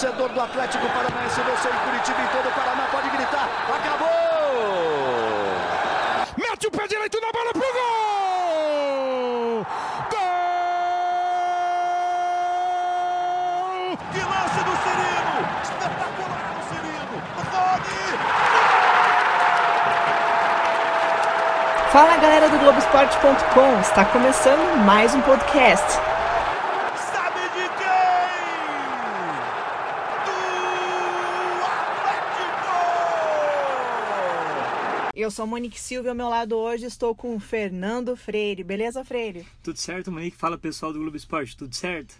torcedor do Atlético Paranaense, você em Curitiba e todo o Paraná pode gritar. Acabou! Mete o pé direito na bola pro gol! Gol! Que lance do Cirino! Espetacular o Cirino! Rony! Fala galera do Globoesporte.com, está começando mais um podcast. Eu sou Monique Silva ao meu lado hoje estou com o Fernando Freire. Beleza, Freire? Tudo certo, Monique? Fala pessoal do Globo Esporte, tudo certo?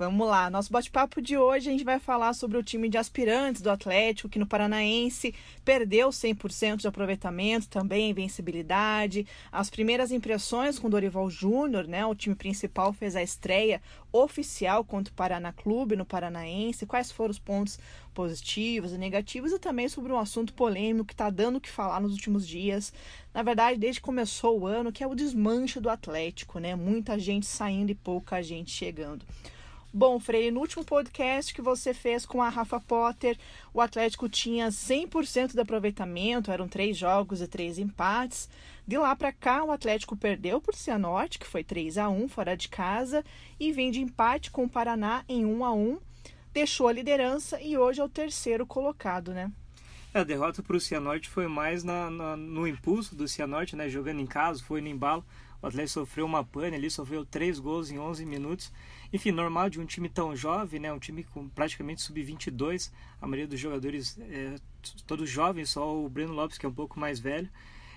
Vamos lá, nosso bate-papo de hoje a gente vai falar sobre o time de aspirantes do Atlético, que no Paranaense perdeu 100% de aproveitamento, também invencibilidade. As primeiras impressões com Dorival Júnior, né? O time principal fez a estreia oficial contra o Paraná Clube no Paranaense. Quais foram os pontos positivos e negativos e também sobre um assunto polêmico que está dando o que falar nos últimos dias. Na verdade, desde que começou o ano, que é o desmanche do Atlético, né? Muita gente saindo e pouca gente chegando. Bom, Freire, no último podcast que você fez com a Rafa Potter, o Atlético tinha 100% de aproveitamento, eram três jogos e três empates. De lá para cá, o Atlético perdeu por Cianorte, que foi 3 a 1 fora de casa, e vem de empate com o Paraná em 1 a 1 deixou a liderança e hoje é o terceiro colocado, né? É, a derrota para o Cianorte foi mais na, na, no impulso do Cianorte, né? Jogando em casa, foi no embalo. O Atlético sofreu uma pane ali, sofreu três gols em 11 minutos. Enfim, normal de um time tão jovem, né? Um time com praticamente sub-22. A maioria dos jogadores, é, todos jovens, só o Breno Lopes, que é um pouco mais velho.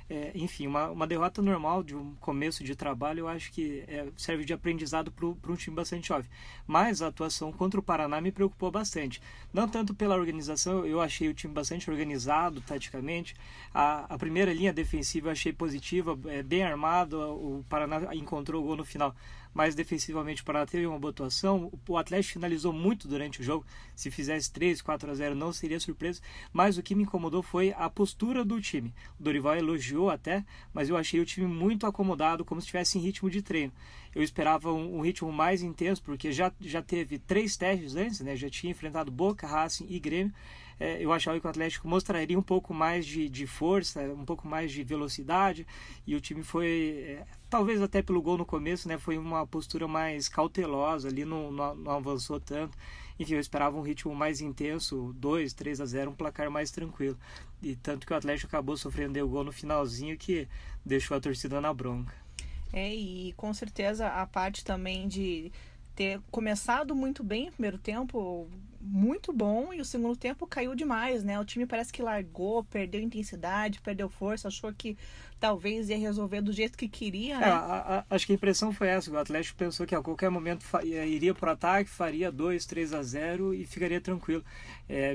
É, enfim, uma, uma derrota normal de um começo de trabalho, eu acho que é, serve de aprendizado para um time bastante jovem. Mas a atuação contra o Paraná me preocupou bastante. Não tanto pela organização, eu achei o time bastante organizado taticamente. A, a primeira linha defensiva eu achei positiva, é, bem armado. O Paraná encontrou o gol no final mas defensivamente o Paraná teve uma boa atuação. O Atlético finalizou muito durante o jogo. Se fizesse 3, 4 a 0 não seria surpresa. Mas o que me incomodou foi a postura do time. O Dorival elogiou até, mas eu achei o time muito acomodado, como se estivesse em ritmo de treino. Eu esperava um, um, ritmo mais intenso, porque já, já teve três testes antes, né? já tinha enfrentado Boca, Racing e Grêmio é, eu achava que o Atlético mostraria um pouco mais de, de força, um pouco mais de velocidade, e o time foi, é, talvez até pelo gol no começo, né, foi uma postura mais cautelosa, ali não, não, não avançou tanto. Enfim, eu esperava um ritmo mais intenso, 2, 3 a 0, um placar mais tranquilo. E tanto que o Atlético acabou sofrendo o gol no finalzinho que deixou a torcida na bronca. É, e com certeza a parte também de ter começado muito bem no primeiro tempo, muito bom, e o segundo tempo caiu demais, né? O time parece que largou, perdeu intensidade, perdeu força, achou que talvez ia resolver do jeito que queria, né? É, a, a, acho que a impressão foi essa, o Atlético pensou que a qualquer momento iria para o ataque, faria 2, 3 a 0 e ficaria tranquilo. É,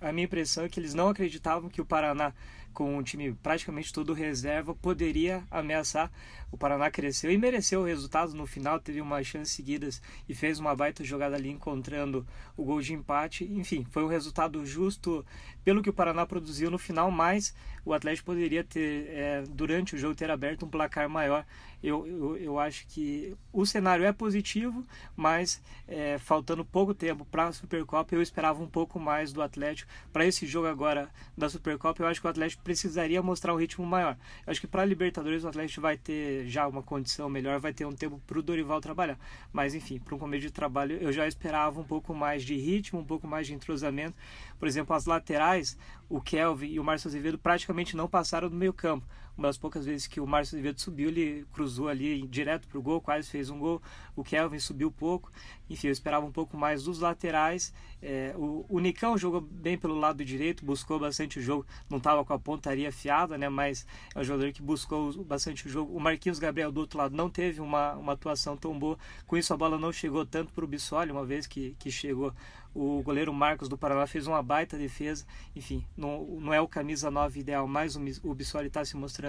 a minha impressão é que eles não acreditavam que o Paraná com um time praticamente todo reserva, poderia ameaçar. O Paraná cresceu e mereceu o resultado no final, teve umas chances seguidas e fez uma baita jogada ali encontrando o gol de empate. Enfim, foi um resultado justo pelo que o Paraná produziu no final, mas o Atlético poderia ter, é, durante o jogo, ter aberto um placar maior. Eu, eu, eu acho que o cenário é positivo, mas é, faltando pouco tempo para a Supercopa, eu esperava um pouco mais do Atlético. Para esse jogo agora da Supercopa, eu acho que o Atlético precisaria mostrar um ritmo maior. Eu acho que para a Libertadores o Atlético vai ter já uma condição melhor, vai ter um tempo para o Dorival trabalhar. Mas enfim, para um começo de trabalho, eu já esperava um pouco mais de ritmo, um pouco mais de entrosamento. Por exemplo, as laterais, o Kelvin e o Márcio Azevedo praticamente não passaram do meio campo. Uma das poucas vezes que o Márcio Azevedo subiu, ele cruzou ali direto para o gol, quase fez um gol. O Kelvin subiu pouco. Enfim, eu esperava um pouco mais dos laterais. É, o, o Nicão jogou bem pelo lado direito, buscou bastante o jogo. Não estava com a pontaria afiada, né? mas é um jogador que buscou bastante o jogo. O Marquinhos Gabriel do outro lado não teve uma, uma atuação tão boa. Com isso, a bola não chegou tanto para o Bissoli, uma vez que, que chegou o goleiro Marcos do Paraná fez uma baita defesa. Enfim, não, não é o camisa 9 ideal, mas o, o Bissoli está se mostrando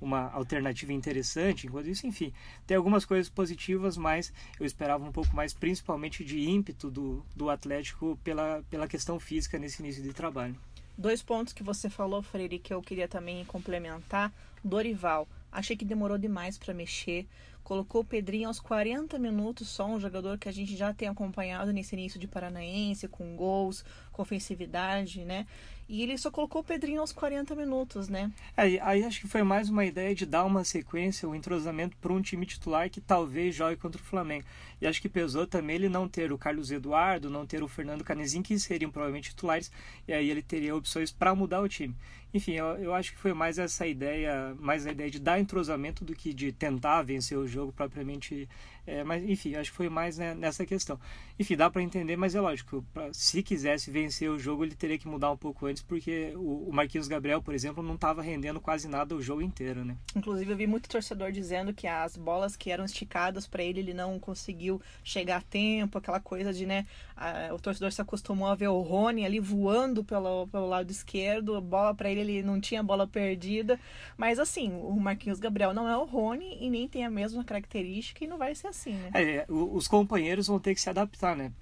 uma alternativa interessante. Enquanto isso, enfim, tem algumas coisas positivas, mas eu esperava um pouco mais, principalmente de ímpeto do, do Atlético pela, pela questão física nesse início de trabalho. Dois pontos que você falou, Freire, que eu queria também complementar. Dorival, achei que demorou demais para mexer colocou o Pedrinho aos 40 minutos, só um jogador que a gente já tem acompanhado nesse início de Paranaense, com gols, com ofensividade, né? E ele só colocou o Pedrinho aos 40 minutos, né? É, aí acho que foi mais uma ideia de dar uma sequência, um entrosamento para um time titular que talvez jogue contra o Flamengo. E acho que pesou também ele não ter o Carlos Eduardo, não ter o Fernando Canezinho, que seriam provavelmente titulares, e aí ele teria opções para mudar o time. Enfim, eu, eu acho que foi mais essa ideia, mais a ideia de dar entrosamento do que de tentar vencer o jogo propriamente. É, mas, enfim, acho que foi mais né, nessa questão. Enfim, dá para entender, mas é lógico, pra, se quisesse vencer o jogo, ele teria que mudar um pouco antes, porque o, o Marquinhos Gabriel, por exemplo, não estava rendendo quase nada o jogo inteiro, né? Inclusive, eu vi muito torcedor dizendo que as bolas que eram esticadas para ele, ele não conseguiu chegar a tempo, aquela coisa de, né, a, o torcedor se acostumou a ver o Rony ali voando pelo, pelo lado esquerdo, bola para ele ele não tinha bola perdida. Mas assim, o Marquinhos Gabriel não é o Rony e nem tem a mesma característica e não vai ser assim, né? É, os companheiros vão ter que se adaptar, né?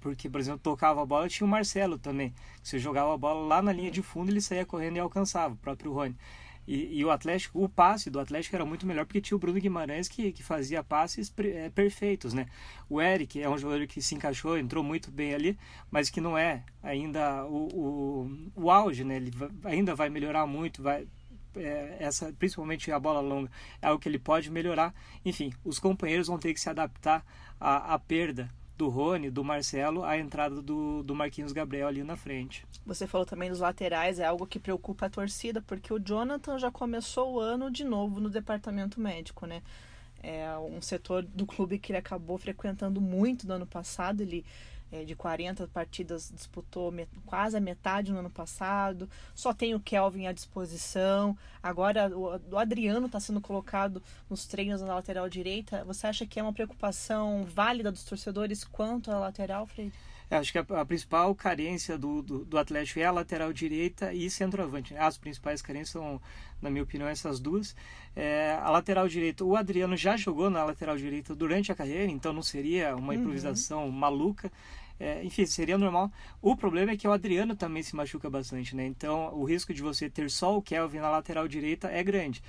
Porque, por exemplo, tocava a bola, tinha o Marcelo também. Você jogava a bola lá na linha de fundo, ele saía correndo e alcançava, o próprio Rony. E, e, o Atlético, o passe do Atlético era muito melhor porque tinha o Bruno Guimarães que, que fazia passes é, perfeitos, né? O Eric é um jogador que se encaixou, entrou muito bem ali, mas que não é ainda o, o, o auge, né? Ele ainda vai melhorar muito, vai é, essa principalmente a bola longa é algo que ele pode melhorar. Enfim, os companheiros vão ter que se adaptar à, à perda do Rony, do Marcelo, a entrada do, do Marquinhos Gabriel ali na frente. Você falou também dos laterais, é algo que preocupa a torcida, porque o Jonathan já começou o ano de novo no departamento médico, né? É um setor do clube que ele acabou frequentando muito no ano passado. Ele é, de 40 partidas disputou quase a metade no ano passado. Só tem o Kelvin à disposição. Agora o, o Adriano está sendo colocado nos treinos na lateral direita. Você acha que é uma preocupação válida dos torcedores quanto à lateral, Freire? É, acho que a, a, principal carência do, do, do, Atlético é a lateral direita e centroavante. Né? As principais carências são, na minha opinião, essas duas. É, a lateral direita, o Adriano já jogou na lateral direita durante a carreira, então não seria uma uhum. improvisação uhum. maluca. É, enfim, seria normal. O problema é que o Adriano também se machuca bastante, né? Então, o risco de você ter só o Kelvin na lateral direita é grande.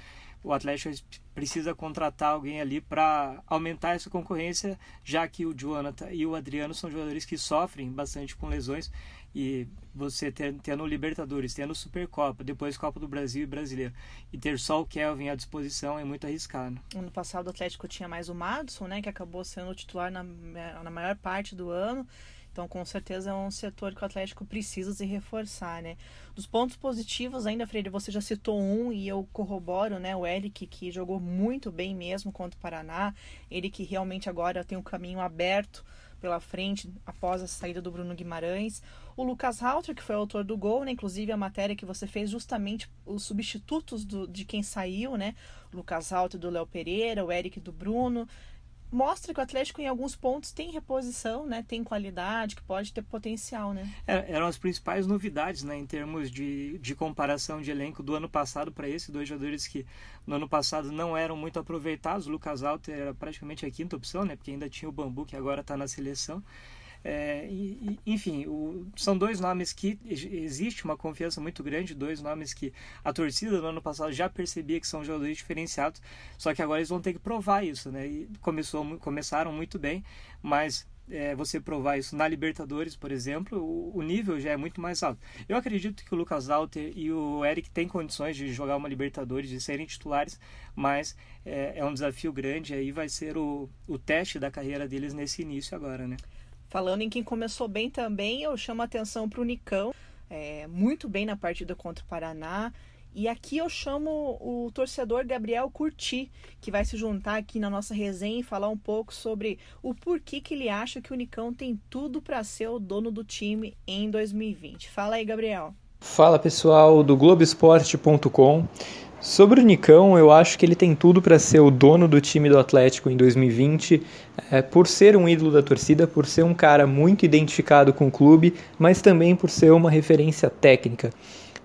O Atlético precisa contratar alguém ali para aumentar essa concorrência, já que o Jonathan e o Adriano são jogadores que sofrem bastante com lesões e você tendo Libertadores, tendo Supercopa, depois Copa do Brasil e Brasileiro, e ter só o Kelvin à disposição é muito arriscado. Ano passado o Atlético tinha mais o Madison, né, que acabou sendo titular na, na maior parte do ano. Então, com certeza é um setor que o Atlético precisa se reforçar, né? Dos pontos positivos, ainda, Freire, você já citou um e eu corroboro, né? O Eric, que jogou muito bem mesmo contra o Paraná. Ele que realmente agora tem um caminho aberto pela frente após a saída do Bruno Guimarães. O Lucas Halter, que foi autor do gol, né? Inclusive a matéria que você fez justamente os substitutos do, de quem saiu, né? O Lucas Halter do Léo Pereira, o Eric do Bruno mostra que o Atlético em alguns pontos tem reposição, né? Tem qualidade, que pode ter potencial, né? É, eram as principais novidades, né? Em termos de, de comparação de elenco do ano passado para esse, dois jogadores que no ano passado não eram muito aproveitados. O Lucas Alter era praticamente a quinta opção, né? Porque ainda tinha o Bambu, que agora está na seleção. É, enfim, o, são dois nomes que existe uma confiança muito grande, dois nomes que a torcida no ano passado já percebia que são jogadores diferenciados, só que agora eles vão ter que provar isso, né? E começou, começaram muito bem, mas é, você provar isso na Libertadores, por exemplo, o, o, nível já é muito mais alto. Eu acredito que o Lucas Alter e o Eric têm condições de jogar uma Libertadores, de serem titulares, mas é, é um desafio grande, aí vai ser o, o teste da carreira deles nesse início agora, né? Falando em quem começou bem também, eu chamo a atenção para o Nicão, é, muito bem na partida contra o Paraná. E aqui eu chamo o torcedor Gabriel Curti, que vai se juntar aqui na nossa resenha e falar um pouco sobre o porquê que ele acha que o Nicão tem tudo para ser o dono do time em 2020. Fala aí, Gabriel. Fala pessoal do Globoesporte.com. Sobre o Nicão, eu acho que ele tem tudo para ser o dono do time do Atlético em 2020, é, por ser um ídolo da torcida, por ser um cara muito identificado com o clube, mas também por ser uma referência técnica.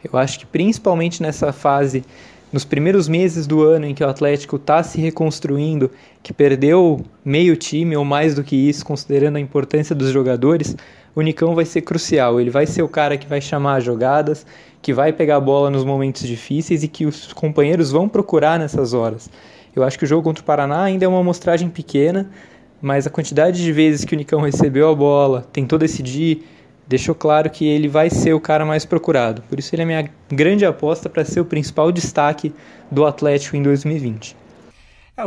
Eu acho que principalmente nessa fase, nos primeiros meses do ano em que o Atlético está se reconstruindo, que perdeu meio time ou mais do que isso, considerando a importância dos jogadores, o Nicão vai ser crucial. Ele vai ser o cara que vai chamar as jogadas, que vai pegar a bola nos momentos difíceis e que os companheiros vão procurar nessas horas. Eu acho que o jogo contra o Paraná ainda é uma amostragem pequena, mas a quantidade de vezes que o Nicão recebeu a bola, tentou decidir, deixou claro que ele vai ser o cara mais procurado. Por isso ele é minha grande aposta para ser o principal destaque do Atlético em 2020. É,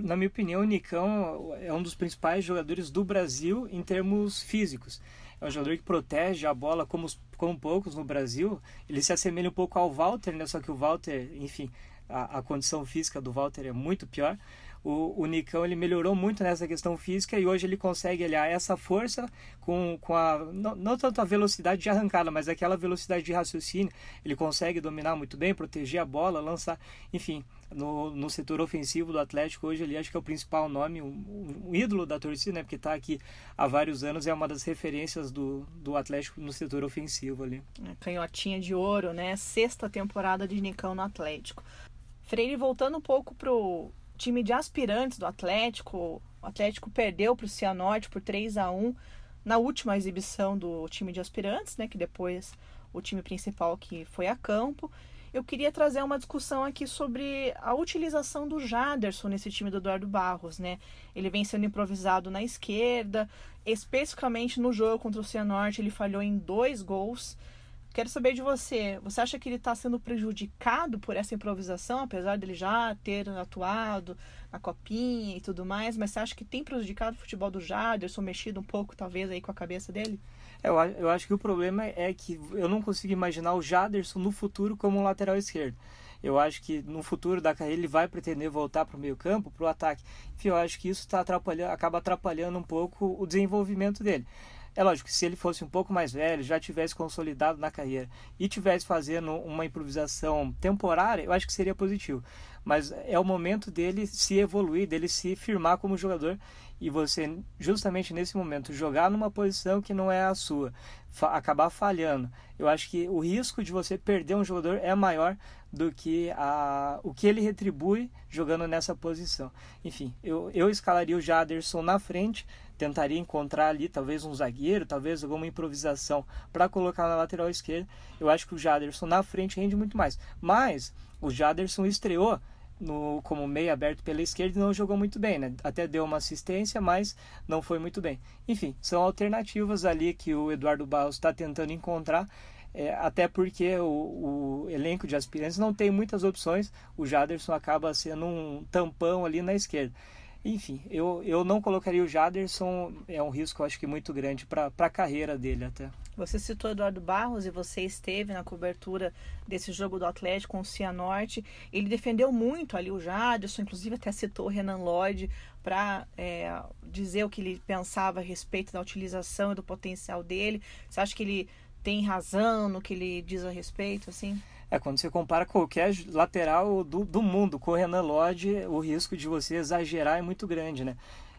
na minha opinião, o Nicão é um dos principais jogadores do Brasil em termos físicos. É um jogador que protege a bola como, como poucos no Brasil. Ele se assemelha um pouco ao Walter, né? só que o Walter, enfim, a, a condição física do Walter é muito pior o, o Nicão ele melhorou muito nessa questão física e hoje ele consegue aliar essa força com, com a não, não tanto a velocidade de arrancada, mas aquela velocidade de raciocínio. Ele consegue dominar muito bem, proteger a bola, lançar, enfim, no, no setor ofensivo do Atlético hoje ele acho que é o principal nome, um, um ídolo da torcida, né? Porque está aqui há vários anos é uma das referências do, do Atlético no setor ofensivo ali. É, canhotinha de ouro, né? Sexta temporada de Nicão no Atlético. Freire voltando um pouco pro time de aspirantes do Atlético. O Atlético perdeu para o Cianorte por 3 a 1 na última exibição do time de aspirantes, né, que depois o time principal que foi a campo. Eu queria trazer uma discussão aqui sobre a utilização do Jaderson nesse time do Eduardo Barros, né? Ele vem sendo improvisado na esquerda, especificamente no jogo contra o Cianorte, ele falhou em dois gols. Quero saber de você. Você acha que ele está sendo prejudicado por essa improvisação, apesar dele já ter atuado na copinha e tudo mais? Mas você acha que tem prejudicado o futebol do Jaderson, mexido um pouco, talvez, aí com a cabeça dele? Eu, eu acho que o problema é que eu não consigo imaginar o Jaderson no futuro como um lateral esquerdo. Eu acho que no futuro da carreira ele vai pretender voltar para o meio campo, para o ataque. Enfim, eu acho que isso tá atrapalhando, acaba atrapalhando um pouco o desenvolvimento dele. É lógico que se ele fosse um pouco mais velho, já tivesse consolidado na carreira e tivesse fazendo uma improvisação temporária, eu acho que seria positivo. Mas é o momento dele se evoluir, dele se firmar como jogador e você, justamente nesse momento, jogar numa posição que não é a sua, fa acabar falhando. Eu acho que o risco de você perder um jogador é maior do que a, o que ele retribui jogando nessa posição. Enfim, eu, eu escalaria o Jaderson na frente tentaria encontrar ali talvez um zagueiro, talvez alguma improvisação para colocar na lateral esquerda. Eu acho que o Jaderson na frente rende muito mais. Mas o Jaderson estreou no, como meio aberto pela esquerda e não jogou muito bem, né? Até deu uma assistência, mas não foi muito bem. Enfim, são alternativas ali que o Eduardo Barros está tentando encontrar. É, até porque o, o, elenco de aspirantes não tem muitas opções, o Jaderson acaba sendo um tampão ali na esquerda. Enfim, eu, eu não colocaria o Jaderson, é um risco acho que muito grande para a carreira dele até. Você citou Eduardo Barros e você esteve na cobertura desse jogo do Atlético com o Cianorte. Ele defendeu muito ali o Jaderson, inclusive até citou o Renan Lloyd para é, dizer o que ele pensava a respeito da utilização e do potencial dele. Você acha que ele tem razão no que ele diz a respeito, assim? É, quando você compara qualquer lateral do, do mundo com o Renan Lodge, o risco de você exagerar é muito grande, né?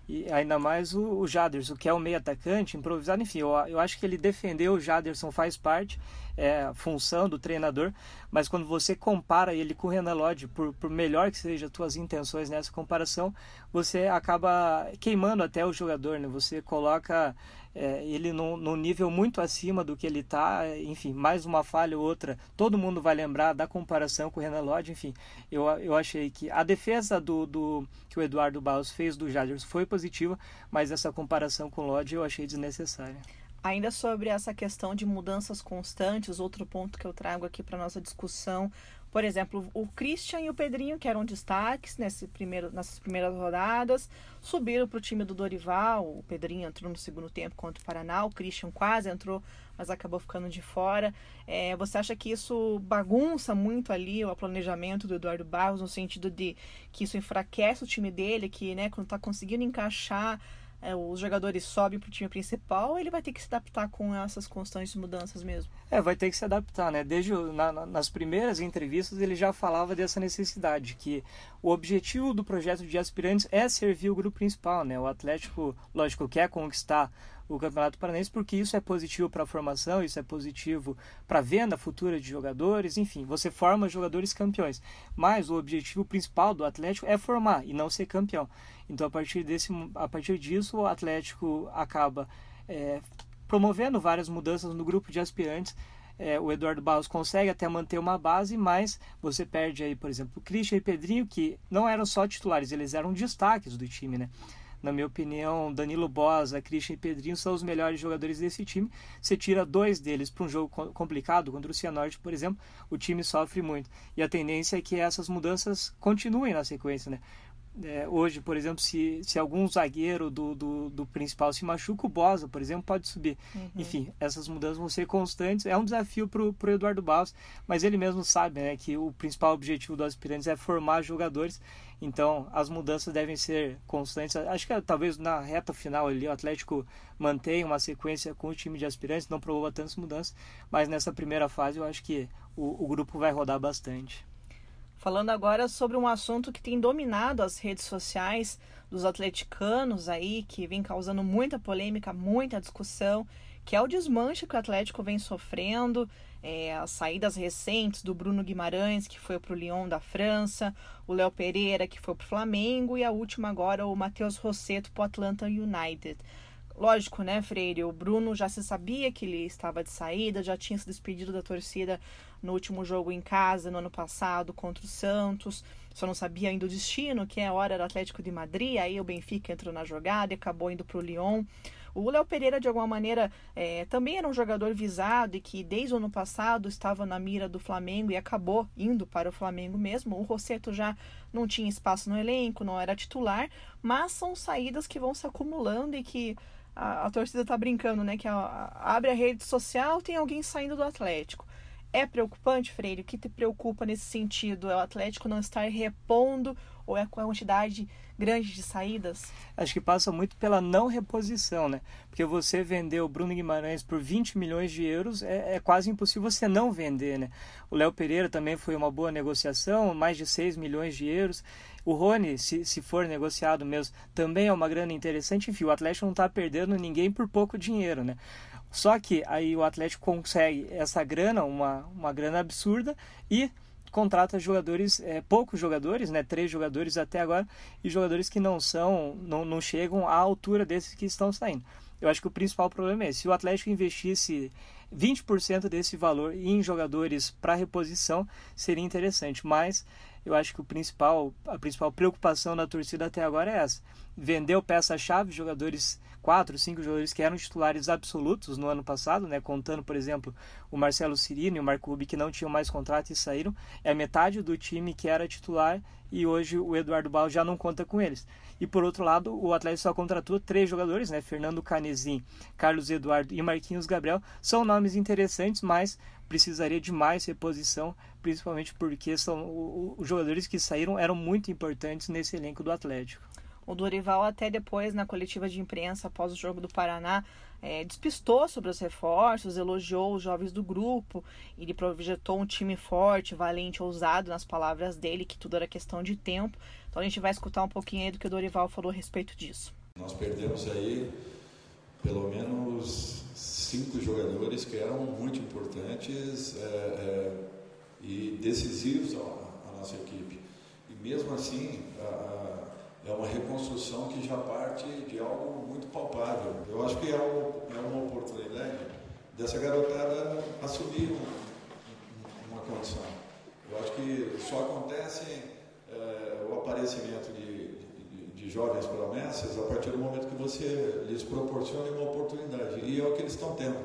E ainda mais o, o Jaderson, que é o meio atacante, improvisado. Enfim, eu, eu acho que ele defendeu o Jaderson faz parte, é função do treinador, mas quando você compara ele com o Renan Lodge, por, por melhor que seja as tuas intenções nessa comparação, você acaba queimando até o jogador, né? Você coloca é, ele num, num, nível muito acima do que ele está, enfim, mais uma falha ou outra, todo mundo vai lembrar da comparação com o Renan Lodge, enfim, eu, eu achei que a defesa do, do que o Eduardo Barros fez do Jaders foi positiva, mas essa comparação com o Lodge eu achei desnecessária. Ainda sobre essa questão de mudanças constantes, outro ponto que eu trago aqui para nossa discussão, por exemplo, o Christian e o Pedrinho, que eram destaques nesse primeiro, nessas primeiras rodadas, subiram para o time do Dorival. O Pedrinho entrou no segundo tempo contra o Paraná, o Christian quase entrou, mas acabou ficando de fora. É, você acha que isso bagunça muito ali o planejamento do Eduardo Barros, no sentido de que isso enfraquece o time dele, que né, quando está conseguindo encaixar é, os jogadores sobem para o time principal, ele vai ter que se adaptar com essas constantes mudanças mesmo. É, vai ter que se adaptar, né? Desde na, nas primeiras entrevistas ele já falava dessa necessidade, que o objetivo do projeto de aspirantes é servir o grupo principal, né? O Atlético, lógico, quer conquistar o Campeonato Paranaense, porque isso é positivo para a formação, isso é positivo para a venda futura de jogadores, enfim, você forma jogadores campeões. Mas o objetivo principal do Atlético é formar e não ser campeão. Então, a partir, desse, a partir disso, o Atlético acaba é, promovendo várias mudanças no grupo de aspirantes é, o Eduardo Barros consegue até manter uma base, mas você perde aí, por exemplo, o Christian e Pedrinho, que não eram só titulares, eles eram destaques do time, né? Na minha opinião, Danilo Bosa, Christian e Pedrinho são os melhores jogadores desse time. Você tira dois deles para um jogo complicado, contra o Cianorte, por exemplo, o time sofre muito. E a tendência é que essas mudanças continuem na sequência, né? É, hoje, por exemplo, se, se algum zagueiro do, do, do, principal se machuca, o Bosa, por exemplo, pode subir. Uhum. Enfim, essas mudanças vão ser constantes. É um desafio para o Eduardo Barros, mas ele mesmo sabe né, que o principal objetivo dos aspirantes é formar jogadores. Então, as mudanças devem ser constantes. Acho que talvez na reta final ali o Atlético mantenha uma sequência com o time de aspirantes, não promova tantas mudanças, mas nessa primeira fase eu acho que o, o grupo vai rodar bastante. Falando agora sobre um assunto que tem dominado as redes sociais dos atleticanos aí, que vem causando muita polêmica, muita discussão, que é o desmanche que o Atlético vem sofrendo, é, as saídas recentes do Bruno Guimarães, que foi para o Lyon da França, o Léo Pereira, que foi para o Flamengo, e a última agora, o Matheus Rosseto para o Atlanta United. Lógico, né, Freire? O Bruno já se sabia que ele estava de saída, já tinha se despedido da torcida no último jogo em casa, no ano passado, contra o Santos. Só não sabia ainda o destino, que é a hora do Atlético de Madrid. Aí o Benfica entrou na jogada e acabou indo para o Lyon. O Léo Pereira, de alguma maneira, é, também era um jogador visado e que desde o ano passado estava na mira do Flamengo e acabou indo para o Flamengo mesmo. O Rosseto já não tinha espaço no elenco, não era titular, mas são saídas que vão se acumulando e que a, a torcida tá brincando, né? Que a, a, abre a rede social, tem alguém saindo do Atlético. É preocupante, Freire? O que te preocupa nesse sentido? É o Atlético não estar repondo ou é a quantidade grande de saídas? Acho que passa muito pela não reposição, né? Porque você vender o Bruno Guimarães por 20 milhões de euros é, é quase impossível você não vender, né? O Léo Pereira também foi uma boa negociação, mais de 6 milhões de euros. O Rony, se, se for negociado mesmo, também é uma grana interessante. Enfim, o Atlético não está perdendo ninguém por pouco dinheiro, né? Só que aí o Atlético consegue essa grana, uma, uma grana absurda, e contrata jogadores, é, poucos jogadores, né, três jogadores até agora, e jogadores que não são, não, não chegam à altura desses que estão saindo. Eu acho que o principal problema é. Se o Atlético investisse 20% desse valor em jogadores para reposição, seria interessante. Mas eu acho que o principal, a principal preocupação da torcida até agora é essa. Vendeu peça-chave, jogadores, quatro, cinco jogadores que eram titulares absolutos no ano passado, né? contando, por exemplo, o Marcelo Cirino e o Marco Rubi, que não tinham mais contrato e saíram. É metade do time que era titular e hoje o Eduardo Bal já não conta com eles. E por outro lado, o Atlético só contratou três jogadores, né? Fernando Canezin, Carlos Eduardo e Marquinhos Gabriel. São nomes interessantes, mas precisaria de mais reposição, principalmente porque são os jogadores que saíram eram muito importantes nesse elenco do Atlético. O Dorival até depois na coletiva de imprensa após o jogo do Paraná é, despistou sobre os reforços, elogiou os jovens do grupo, ele projetou um time forte, valente, ousado nas palavras dele, que tudo era questão de tempo. Então a gente vai escutar um pouquinho aí do que o Dorival falou a respeito disso. Nós perdemos aí pelo menos cinco jogadores que eram muito importantes é, é, e decisivos à, nossa equipe. E mesmo assim, a, a, é uma reconstrução que já parte de algo muito palpável. Eu acho que é, uma, é uma oportunidade dessa garotada assumir um, uma condição. Eu acho que só acontece é, o aparecimento de de jovens promessas a partir do momento que você lhes proporciona uma oportunidade. E é o que eles estão tendo.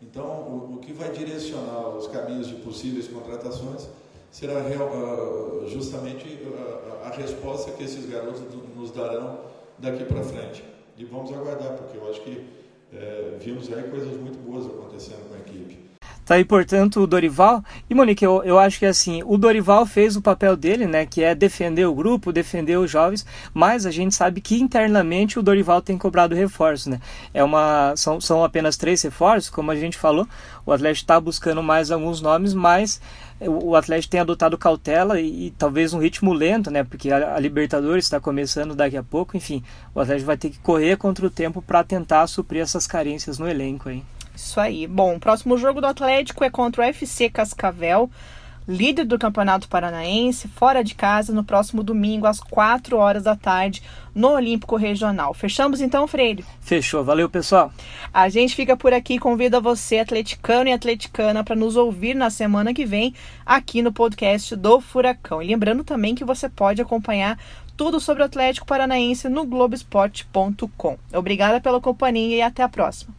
Então, o, o que vai direcionar os caminhos de possíveis contratações será real, uh, justamente uh, a resposta que esses garotos nos darão daqui para frente. E vamos aguardar, porque eu acho que uh, vimos aí coisas muito boas acontecendo com a equipe. Tá aí, portanto, o Dorival. E, Monique, eu, eu acho que assim, o Dorival fez o papel dele, né? Que é defender o grupo, defender os jovens, mas a gente sabe que internamente o Dorival tem cobrado reforços, né? É uma, são, são apenas três reforços, como a gente falou. O Atlético está buscando mais alguns nomes, mas o Atlético tem adotado cautela e, e, talvez um ritmo lento, né? Porque a, a Libertadores está começando daqui a pouco. Enfim, o Atlético vai ter que correr contra o tempo para tentar suprir essas carências no elenco aí. Isso aí. Bom, o próximo jogo do Atlético é contra o FC Cascavel. líder do Campeonato Paranaense, fora de casa, no próximo domingo, às 4 horas da tarde, no Olímpico Regional. Fechamos então, Freire? Fechou. Valeu, pessoal. A gente fica por aqui e convida você, atleticano e atleticana, para nos ouvir na semana que vem aqui no podcast do Furacão. E lembrando também que você pode acompanhar tudo sobre o Atlético Paranaense no Globoesporte.com. Obrigada pela companhia e até a próxima.